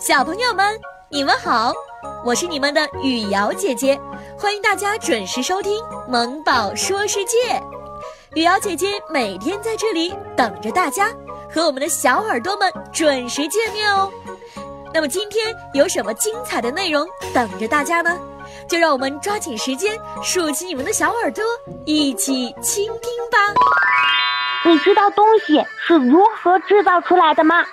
小朋友们，你们好，我是你们的雨瑶姐姐，欢迎大家准时收听《萌宝说世界》。雨瑶姐姐每天在这里等着大家，和我们的小耳朵们准时见面哦。那么今天有什么精彩的内容等着大家呢？就让我们抓紧时间，竖起你们的小耳朵，一起倾听吧。你知道东西是如何制造出来的吗？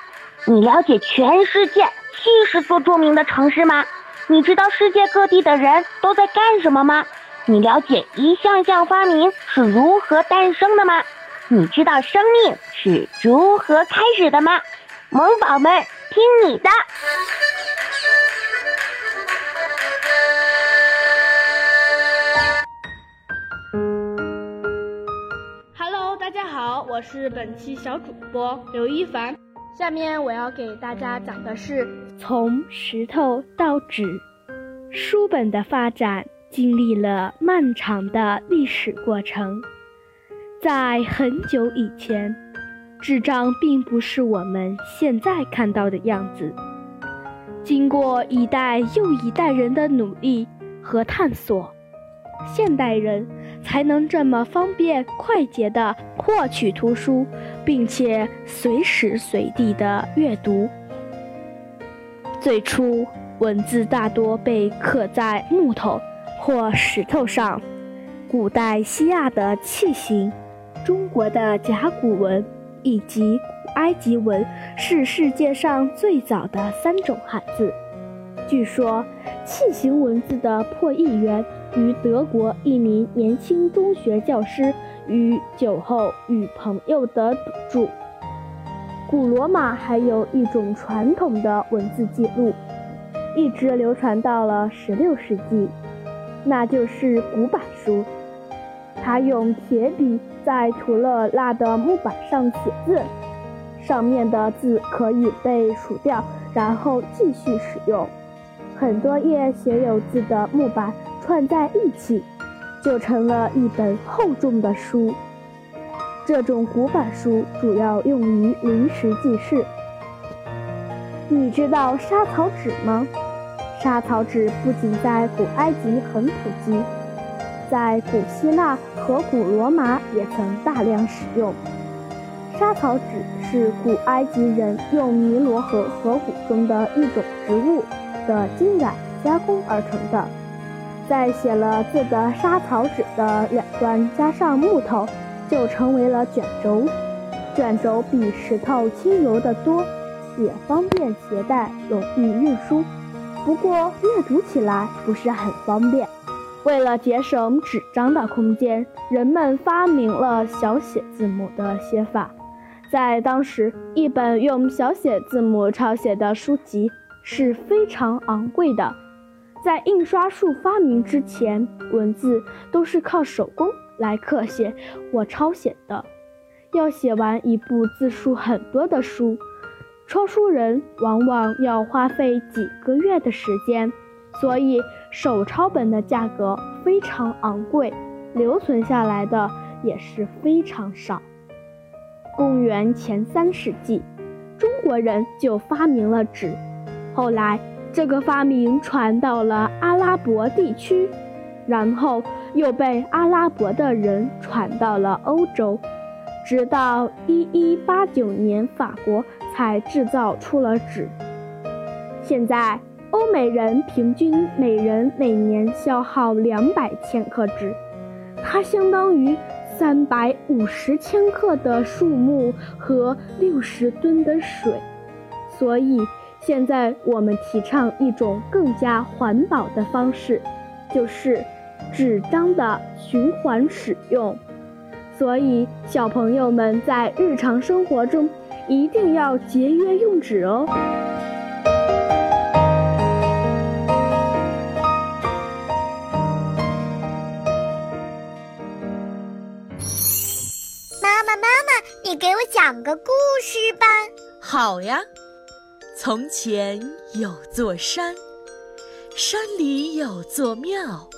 你了解全世界七十座著名的城市吗？你知道世界各地的人都在干什么吗？你了解一项项发明是如何诞生的吗？你知道生命是如何开始的吗？萌宝们，听你的！Hello，大家好，我是本期小主播刘一凡。下面我要给大家讲的是从石头到纸，书本的发展经历了漫长的历史过程。在很久以前，纸张并不是我们现在看到的样子。经过一代又一代人的努力和探索，现代人才能这么方便快捷地获取图书。并且随时随地的阅读。最初，文字大多被刻在木头或石头上。古代西亚的器形、中国的甲骨文以及古埃及文是世界上最早的三种汉字。据说，器形文字的破译源于德国一名年轻中学教师。与酒后与朋友的赌注。古罗马还有一种传统的文字记录，一直流传到了16世纪，那就是古板书。他用铁笔在涂了蜡的木板上写字，上面的字可以被数掉，然后继续使用。很多页写有字的木板串在一起。就成了一本厚重的书。这种古板书主要用于临时记事。你知道沙草纸吗？沙草纸不仅在古埃及很普及，在古希腊和古罗马也曾大量使用。沙草纸是古埃及人用尼罗河河谷中的一种植物的茎秆加工而成的。在写了字的沙草纸的两端加上木头，就成为了卷轴。卷轴比石头轻柔得多，也方便携带，容易运输。不过阅读起来不是很方便。为了节省纸张的空间，人们发明了小写字母的写法。在当时，一本用小写字母抄写的书籍是非常昂贵的。在印刷术发明之前，文字都是靠手工来刻写或抄写的。要写完一部字数很多的书，抄书人往往要花费几个月的时间，所以手抄本的价格非常昂贵，留存下来的也是非常少。公元前三世纪，中国人就发明了纸，后来。这个发明传到了阿拉伯地区，然后又被阿拉伯的人传到了欧洲，直到一一八九年，法国才制造出了纸。现在，欧美人平均每人每年消耗两百千克纸，它相当于三百五十千克的树木和六十吨的水，所以。现在我们提倡一种更加环保的方式，就是纸张的循环使用。所以，小朋友们在日常生活中一定要节约用纸哦。妈妈，妈妈，你给我讲个故事吧。好呀。从前有座山，山里有座庙，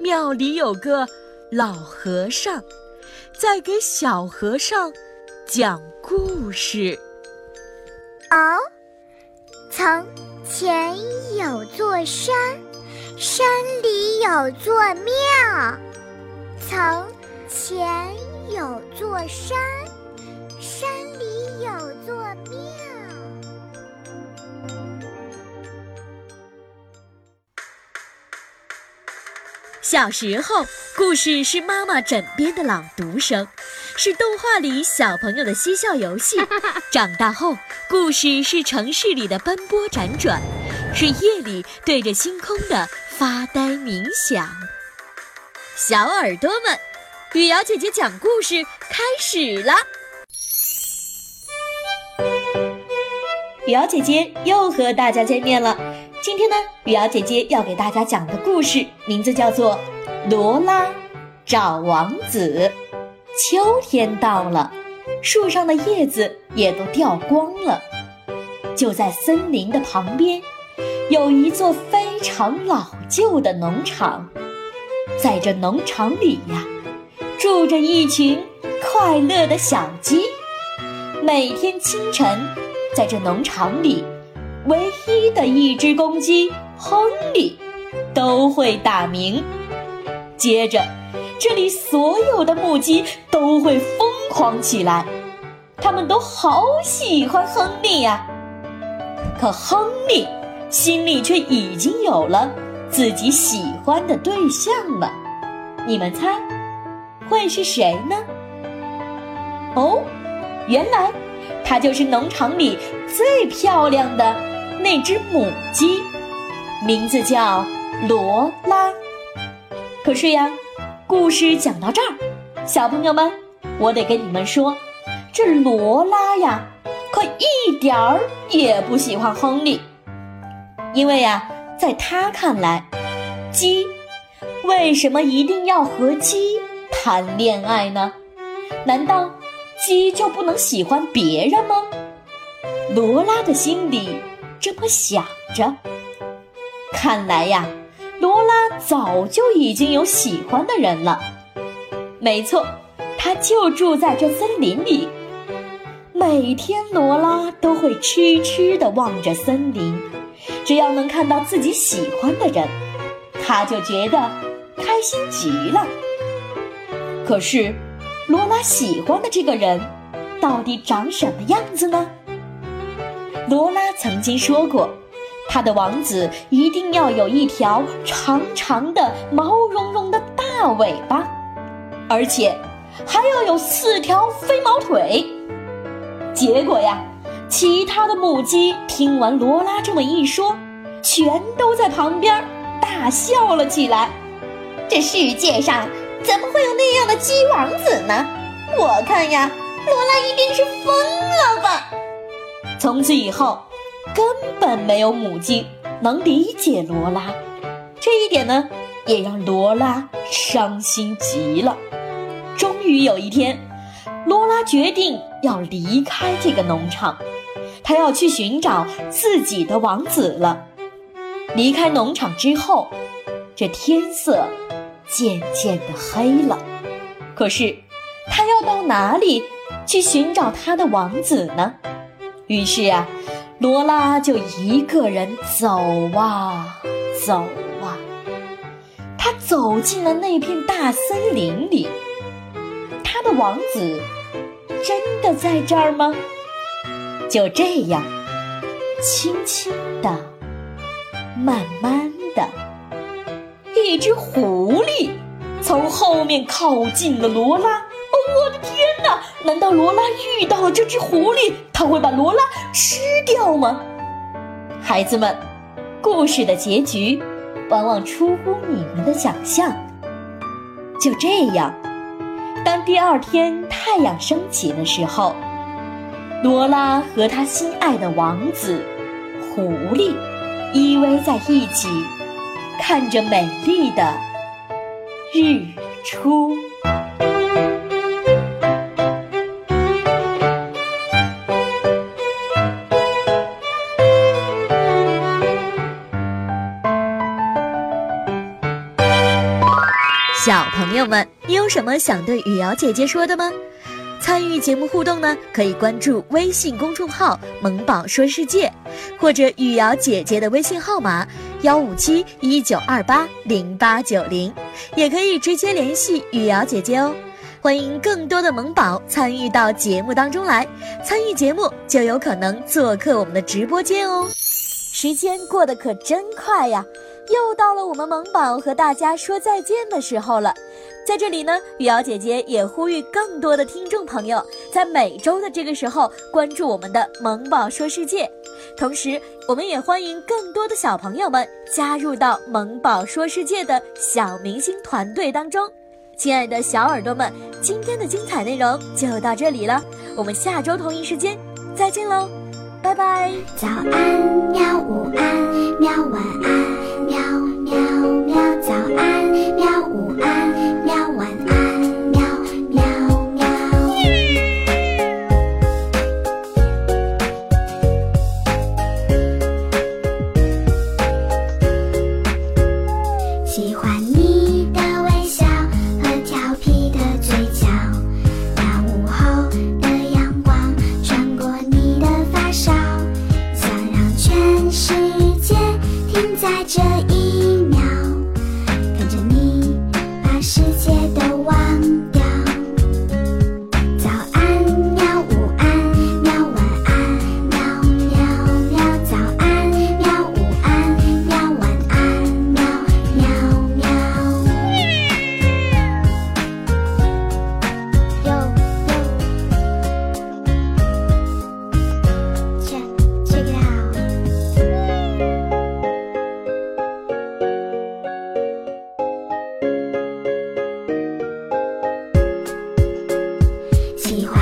庙里有个老和尚，在给小和尚讲故事。哦，从前有座山，山里有座庙。从前有座山，小时候，故事是妈妈枕边的朗读声，是动画里小朋友的嬉笑游戏；长大后，故事是城市里的奔波辗转，是夜里对着星空的发呆冥想。小耳朵们，雨瑶姐姐讲故事开始了。雨瑶姐姐又和大家见面了。今天呢，雨瑶姐姐要给大家讲的故事名字叫做《罗拉找王子》。秋天到了，树上的叶子也都掉光了。就在森林的旁边，有一座非常老旧的农场。在这农场里呀，住着一群快乐的小鸡。每天清晨，在这农场里。唯一的一只公鸡亨利都会打鸣，接着这里所有的母鸡都会疯狂起来，他们都好喜欢亨利呀。可亨利心里却已经有了自己喜欢的对象了，你们猜会是谁呢？哦，原来他就是农场里最漂亮的。那只母鸡，名字叫罗拉。可是呀，故事讲到这儿，小朋友们，我得跟你们说，这罗拉呀，可一点儿也不喜欢亨利。因为呀，在他看来，鸡为什么一定要和鸡谈恋爱呢？难道鸡就不能喜欢别人吗？罗拉的心里。这么想着，看来呀，罗拉早就已经有喜欢的人了。没错，他就住在这森林里。每天，罗拉都会痴痴地望着森林，只要能看到自己喜欢的人，他就觉得开心极了。可是，罗拉喜欢的这个人，到底长什么样子呢？罗拉曾经说过，她的王子一定要有一条长长的、毛茸茸的大尾巴，而且还要有四条飞毛腿。结果呀，其他的母鸡听完罗拉这么一说，全都在旁边大笑了起来。这世界上怎么会有那样的鸡王子呢？我看呀，罗拉一定是疯了吧。从此以后，根本没有母鸡能理解罗拉，这一点呢，也让罗拉伤心极了。终于有一天，罗拉决定要离开这个农场，她要去寻找自己的王子了。离开农场之后，这天色渐渐的黑了。可是，她要到哪里去寻找她的王子呢？于是啊，罗拉就一个人走啊走啊，她走进了那片大森林里。她的王子真的在这儿吗？就这样，轻轻的、慢慢的，一只狐狸从后面靠近了罗拉。我的天哪！难道罗拉遇到了这只狐狸，它会把罗拉吃掉吗？孩子们，故事的结局往往出乎你们的想象。就这样，当第二天太阳升起的时候，罗拉和她心爱的王子狐狸依偎在一起，看着美丽的日出。友们，你有什么想对雨瑶姐姐说的吗？参与节目互动呢，可以关注微信公众号“萌宝说世界”，或者雨瑶姐姐的微信号码幺五七一九二八零八九零，也可以直接联系雨瑶姐姐哦。欢迎更多的萌宝参与到节目当中来，参与节目就有可能做客我们的直播间哦。时间过得可真快呀，又到了我们萌宝和大家说再见的时候了。在这里呢，雨瑶姐姐也呼吁更多的听众朋友，在每周的这个时候关注我们的萌宝说世界，同时我们也欢迎更多的小朋友们加入到萌宝说世界的小明星团队当中。亲爱的小耳朵们，今天的精彩内容就到这里了，我们下周同一时间再见喽，拜拜！早安喵，午安喵，晚安 contigo.